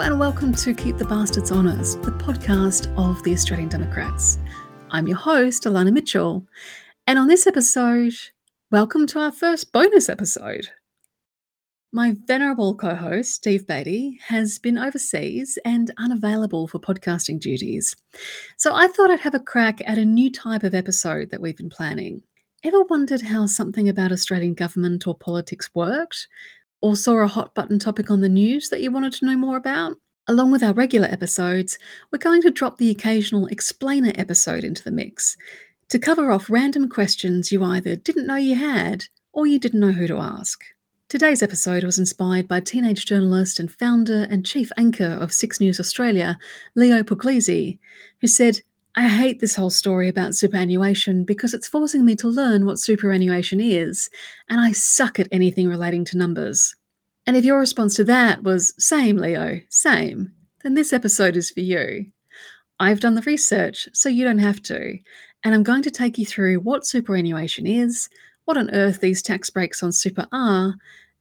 And welcome to Keep the Bastards Honest, the podcast of the Australian Democrats. I'm your host, Alana Mitchell, and on this episode, welcome to our first bonus episode. My venerable co host, Steve Beatty, has been overseas and unavailable for podcasting duties. So I thought I'd have a crack at a new type of episode that we've been planning. Ever wondered how something about Australian government or politics worked? Or saw a hot button topic on the news that you wanted to know more about? Along with our regular episodes, we're going to drop the occasional explainer episode into the mix to cover off random questions you either didn't know you had or you didn't know who to ask. Today's episode was inspired by teenage journalist and founder and chief anchor of Six News Australia, Leo Puglisi, who said, I hate this whole story about superannuation because it's forcing me to learn what superannuation is, and I suck at anything relating to numbers. And if your response to that was, same, Leo, same, then this episode is for you. I've done the research, so you don't have to, and I'm going to take you through what superannuation is, what on earth these tax breaks on super are,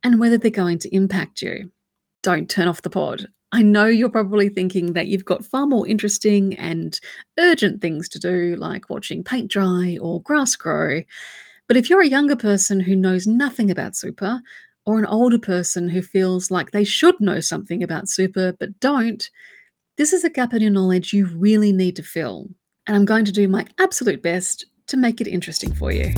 and whether they're going to impact you. Don't turn off the pod. I know you're probably thinking that you've got far more interesting and urgent things to do, like watching paint dry or grass grow. But if you're a younger person who knows nothing about super, or an older person who feels like they should know something about super but don't, this is a gap in your knowledge you really need to fill. And I'm going to do my absolute best to make it interesting for you.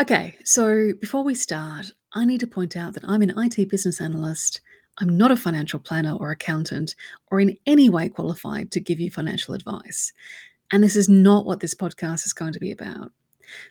Okay, so before we start, I need to point out that I'm an IT business analyst. I'm not a financial planner or accountant or in any way qualified to give you financial advice. And this is not what this podcast is going to be about.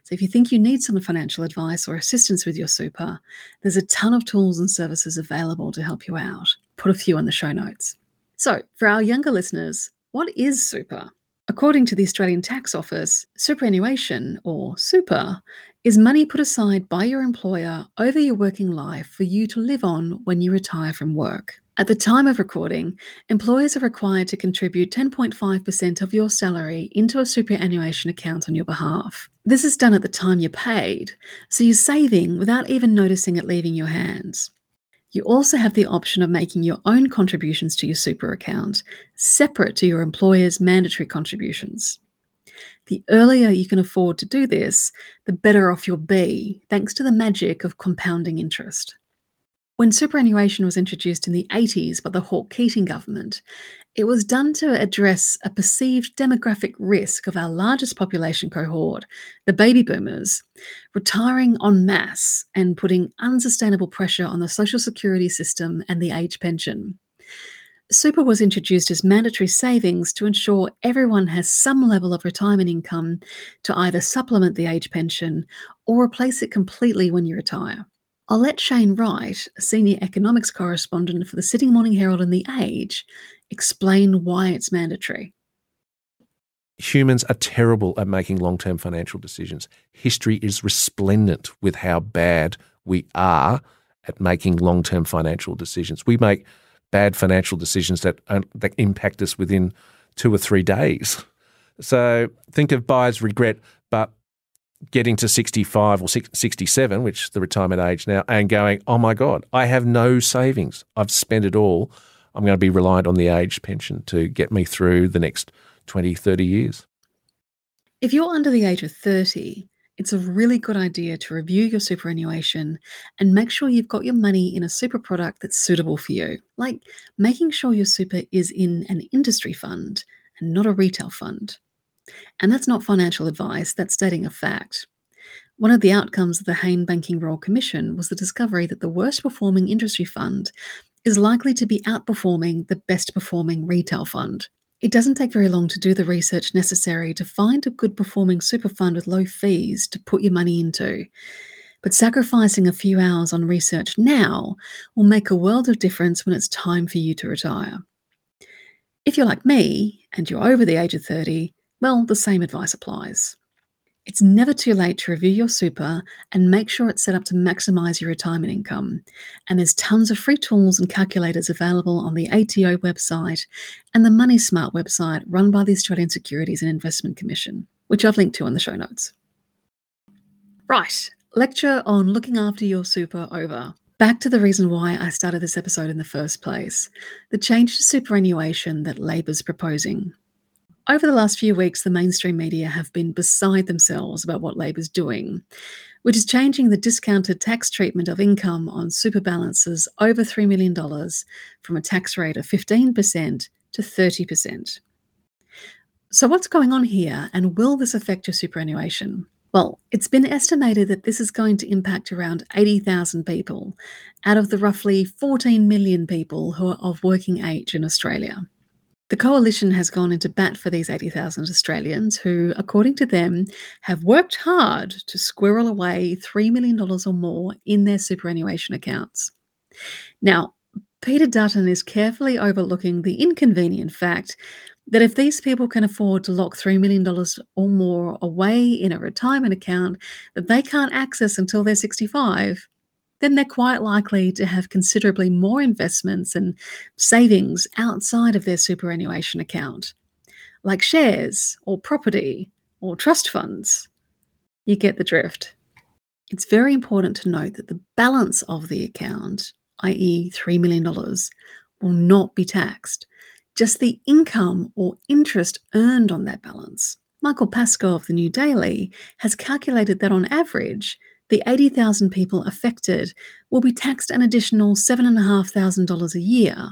So if you think you need some financial advice or assistance with your super, there's a ton of tools and services available to help you out. Put a few in the show notes. So, for our younger listeners, what is super? According to the Australian Tax Office, superannuation, or super, is money put aside by your employer over your working life for you to live on when you retire from work. At the time of recording, employers are required to contribute 10.5% of your salary into a superannuation account on your behalf. This is done at the time you're paid, so you're saving without even noticing it leaving your hands. You also have the option of making your own contributions to your super account, separate to your employer's mandatory contributions. The earlier you can afford to do this, the better off you'll be, thanks to the magic of compounding interest. When superannuation was introduced in the 80s by the Hawke Keating government, it was done to address a perceived demographic risk of our largest population cohort, the baby boomers, retiring en masse and putting unsustainable pressure on the social security system and the age pension. Super was introduced as mandatory savings to ensure everyone has some level of retirement income to either supplement the age pension or replace it completely when you retire. I'll let Shane Wright, a senior economics correspondent for the Sydney Morning Herald and The Age, explain why it's mandatory. Humans are terrible at making long term financial decisions. History is resplendent with how bad we are at making long term financial decisions. We make bad financial decisions that, that impact us within two or three days. So think of buyer's regret, but getting to 65 or 67, which is the retirement age now, and going, oh my God, I have no savings. I've spent it all. I'm going to be reliant on the age pension to get me through the next 20, 30 years. If you're under the age of 30, it's a really good idea to review your superannuation and make sure you've got your money in a super product that's suitable for you, like making sure your super is in an industry fund and not a retail fund. And that's not financial advice, that's stating a fact. One of the outcomes of the Hayne Banking Royal Commission was the discovery that the worst performing industry fund is likely to be outperforming the best performing retail fund. It doesn't take very long to do the research necessary to find a good performing super fund with low fees to put your money into. But sacrificing a few hours on research now will make a world of difference when it's time for you to retire. If you're like me and you're over the age of 30, well, the same advice applies. It's never too late to review your super and make sure it's set up to maximize your retirement income. And there's tons of free tools and calculators available on the ATO website and the Money Smart website run by the Australian Securities and Investment Commission, which I've linked to in the show notes. Right, lecture on looking after your super over. Back to the reason why I started this episode in the first place the change to superannuation that Labor's proposing. Over the last few weeks, the mainstream media have been beside themselves about what Labor's doing, which is changing the discounted tax treatment of income on super balances over $3 million from a tax rate of 15% to 30%. So, what's going on here, and will this affect your superannuation? Well, it's been estimated that this is going to impact around 80,000 people out of the roughly 14 million people who are of working age in Australia. The coalition has gone into bat for these 80,000 Australians who, according to them, have worked hard to squirrel away $3 million or more in their superannuation accounts. Now, Peter Dutton is carefully overlooking the inconvenient fact that if these people can afford to lock $3 million or more away in a retirement account that they can't access until they're 65, then they're quite likely to have considerably more investments and savings outside of their superannuation account, like shares or property or trust funds. You get the drift. It's very important to note that the balance of the account, i.e., $3 million, will not be taxed just the income or interest earned on that balance. Michael Pascoe of the New Daily has calculated that on average, the 80,000 people affected will be taxed an additional $7,500 a year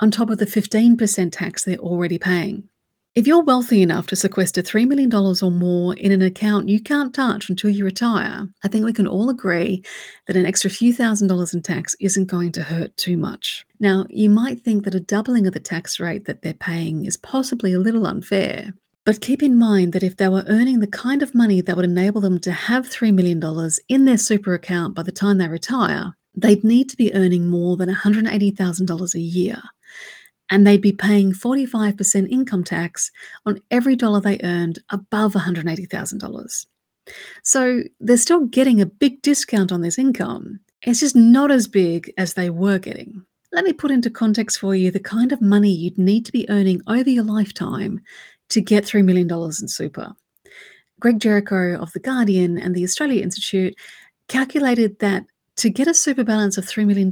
on top of the 15% tax they're already paying. If you're wealthy enough to sequester $3 million or more in an account you can't touch until you retire, I think we can all agree that an extra few thousand dollars in tax isn't going to hurt too much. Now, you might think that a doubling of the tax rate that they're paying is possibly a little unfair, but keep in mind that if they were earning the kind of money that would enable them to have $3 million in their super account by the time they retire, they'd need to be earning more than $180,000 a year and they'd be paying 45% income tax on every dollar they earned above $180,000. So they're still getting a big discount on this income. It's just not as big as they were getting. Let me put into context for you the kind of money you'd need to be earning over your lifetime to get $3 million in super. Greg Jericho of The Guardian and the Australia Institute calculated that to get a super balance of $3 million,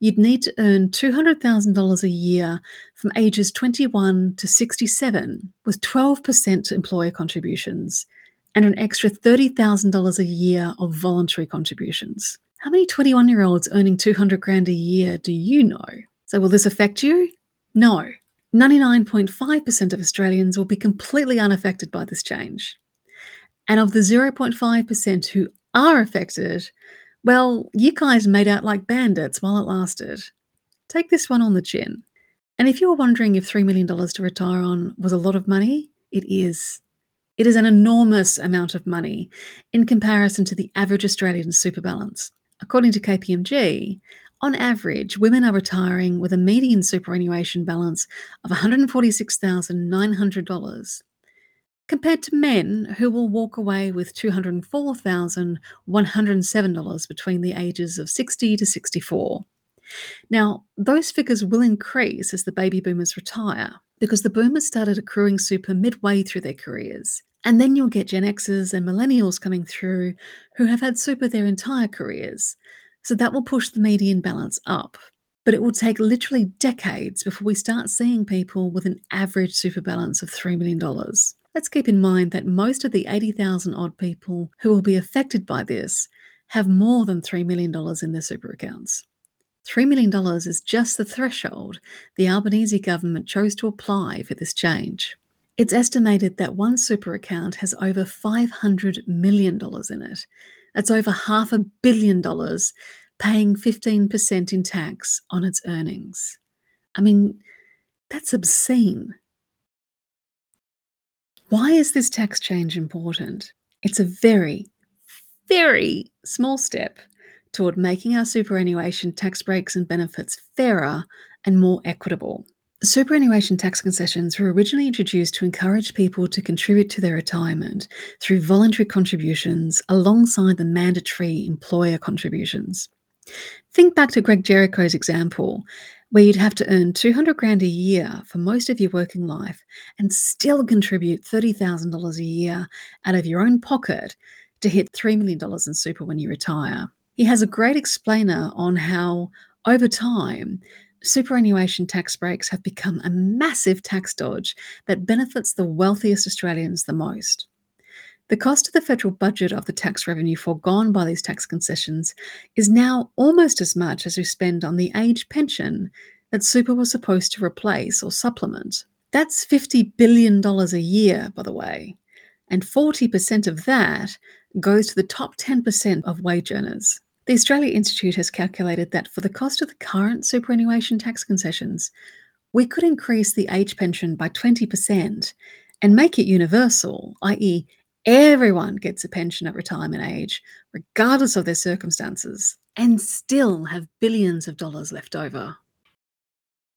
you'd need to earn $200,000 a year from ages 21 to 67, with 12% employer contributions and an extra $30,000 a year of voluntary contributions. How many 21 year olds earning 200 grand a year do you know? So, will this affect you? No. 99.5% of Australians will be completely unaffected by this change. And of the 0.5% who are affected, well, you guys made out like bandits while it lasted. Take this one on the chin. And if you're wondering if $3 million to retire on was a lot of money, it is. It is an enormous amount of money in comparison to the average Australian super balance. According to KPMG, on average, women are retiring with a median superannuation balance of $146,900 compared to men who will walk away with $204,107 between the ages of 60 to 64. Now, those figures will increase as the baby boomers retire because the boomers started accruing super midway through their careers. And then you'll get Gen Xers and millennials coming through who have had super their entire careers. So that will push the median balance up. But it will take literally decades before we start seeing people with an average super balance of $3 million. Let's keep in mind that most of the 80,000 odd people who will be affected by this have more than $3 million in their super accounts. $3 million is just the threshold the Albanese government chose to apply for this change. It's estimated that one super account has over $500 million in it. That's over half a billion dollars paying 15% in tax on its earnings. I mean, that's obscene. Why is this tax change important? It's a very, very small step toward making our superannuation tax breaks and benefits fairer and more equitable. Superannuation tax concessions were originally introduced to encourage people to contribute to their retirement through voluntary contributions alongside the mandatory employer contributions. Think back to Greg Jericho's example where you'd have to earn 200 grand a year for most of your working life and still contribute $30,000 a year out of your own pocket to hit $3 million in super when you retire. He has a great explainer on how, over time, superannuation tax breaks have become a massive tax dodge that benefits the wealthiest Australians the most. The cost to the federal budget of the tax revenue foregone by these tax concessions is now almost as much as we spend on the age pension that super was supposed to replace or supplement. That's $50 billion a year, by the way. And 40% of that goes to the top 10% of wage earners. The Australia Institute has calculated that for the cost of the current superannuation tax concessions, we could increase the age pension by 20% and make it universal, i.e., everyone gets a pension at retirement age, regardless of their circumstances, and still have billions of dollars left over.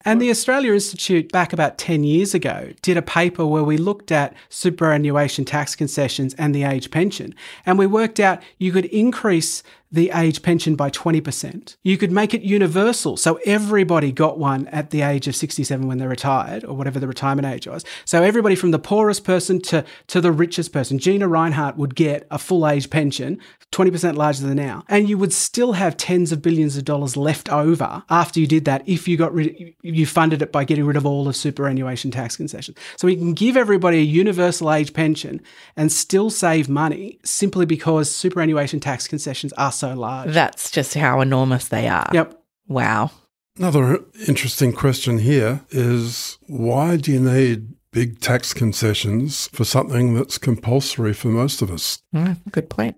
And the Australia Institute, back about 10 years ago, did a paper where we looked at superannuation tax concessions and the age pension. And we worked out you could increase the age pension by 20%. You could make it universal. So everybody got one at the age of 67 when they retired or whatever the retirement age was. So everybody from the poorest person to, to the richest person, Gina Rinehart would get a full age pension, 20% larger than now. And you would still have tens of billions of dollars left over after you did that if you got rid you funded it by getting rid of all of superannuation tax concessions. So we can give everybody a universal age pension and still save money simply because superannuation tax concessions are so large. That's just how enormous they are. Yep. Wow. Another interesting question here is why do you need big tax concessions for something that's compulsory for most of us? Mm, good point.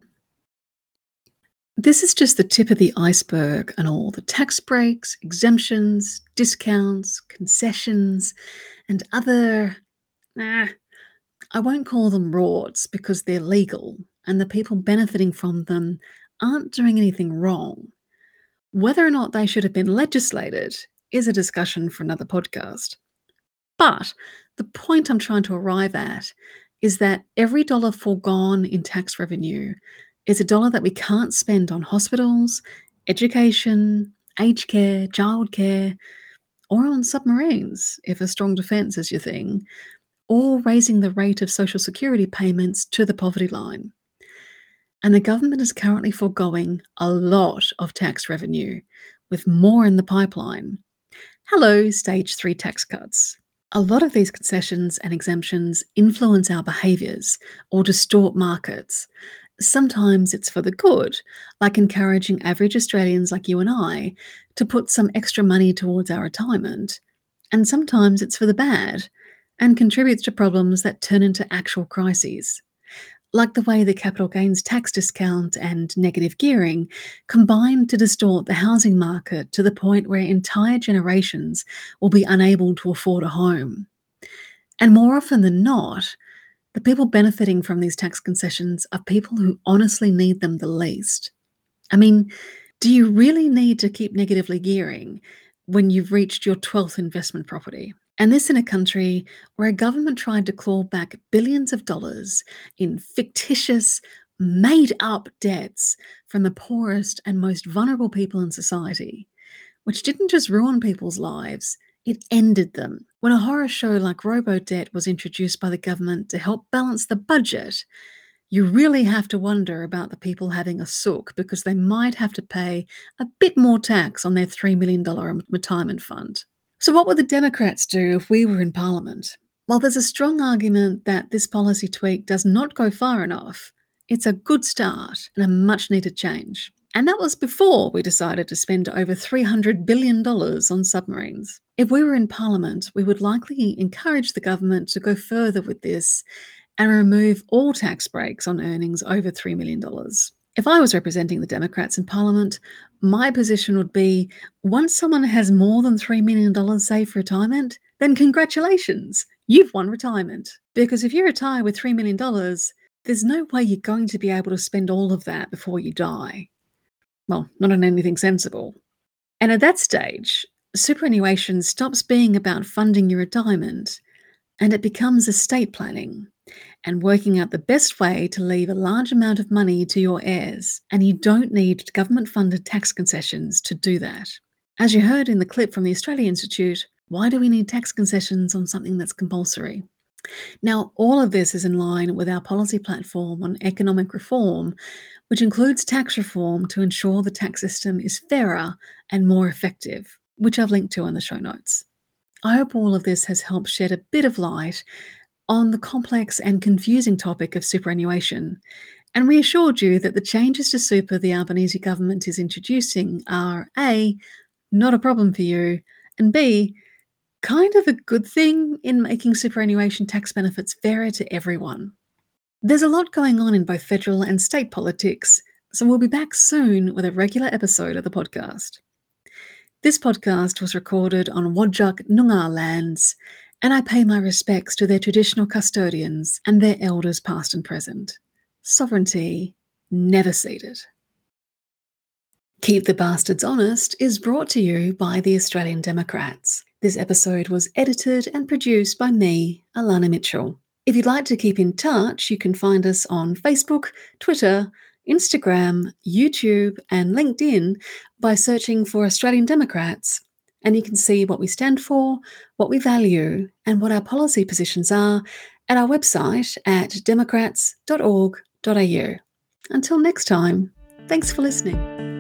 This is just the tip of the iceberg and all the tax breaks, exemptions, discounts, concessions, and other. Nah, I won't call them rorts because they're legal and the people benefiting from them aren't doing anything wrong. Whether or not they should have been legislated is a discussion for another podcast. But the point I'm trying to arrive at is that every dollar foregone in tax revenue is a dollar that we can't spend on hospitals, education, aged care, childcare, or on submarines, if a strong defence is your thing, or raising the rate of social security payments to the poverty line. And the government is currently foregoing a lot of tax revenue, with more in the pipeline. Hello, stage three tax cuts. A lot of these concessions and exemptions influence our behaviours or distort markets. Sometimes it's for the good, like encouraging average Australians like you and I to put some extra money towards our retirement. And sometimes it's for the bad and contributes to problems that turn into actual crises like the way the capital gains tax discount and negative gearing combine to distort the housing market to the point where entire generations will be unable to afford a home. And more often than not, the people benefiting from these tax concessions are people who honestly need them the least. I mean, do you really need to keep negatively gearing when you've reached your 12th investment property? And this in a country where a government tried to claw back billions of dollars in fictitious, made up debts from the poorest and most vulnerable people in society, which didn't just ruin people's lives, it ended them. When a horror show like Robo Debt was introduced by the government to help balance the budget, you really have to wonder about the people having a sook because they might have to pay a bit more tax on their $3 million retirement fund. So, what would the Democrats do if we were in Parliament? Well, there's a strong argument that this policy tweak does not go far enough. It's a good start and a much needed change. And that was before we decided to spend over $300 billion on submarines. If we were in Parliament, we would likely encourage the government to go further with this and remove all tax breaks on earnings over $3 million. If I was representing the Democrats in Parliament, my position would be once someone has more than $3 million saved for retirement, then congratulations, you've won retirement. Because if you retire with $3 million, there's no way you're going to be able to spend all of that before you die. Well, not on anything sensible. And at that stage, superannuation stops being about funding your retirement and it becomes estate planning and working out the best way to leave a large amount of money to your heirs. And you don't need government funded tax concessions to do that. As you heard in the clip from the Australia Institute, why do we need tax concessions on something that's compulsory? Now, all of this is in line with our policy platform on economic reform, which includes tax reform to ensure the tax system is fairer and more effective, which I've linked to in the show notes. I hope all of this has helped shed a bit of light on the complex and confusing topic of superannuation and reassured you that the changes to super the Albanese government is introducing are A, not a problem for you, and B, kind of a good thing in making superannuation tax benefits fairer to everyone. There's a lot going on in both federal and state politics, so we'll be back soon with a regular episode of the podcast. This podcast was recorded on Whadjuk Noongar lands, and I pay my respects to their traditional custodians and their elders past and present. Sovereignty never ceded. Keep the Bastards Honest is brought to you by the Australian Democrats. This episode was edited and produced by me, Alana Mitchell. If you'd like to keep in touch, you can find us on Facebook, Twitter, Instagram, YouTube, and LinkedIn by searching for Australian Democrats. And you can see what we stand for, what we value, and what our policy positions are at our website at democrats.org.au. Until next time, thanks for listening.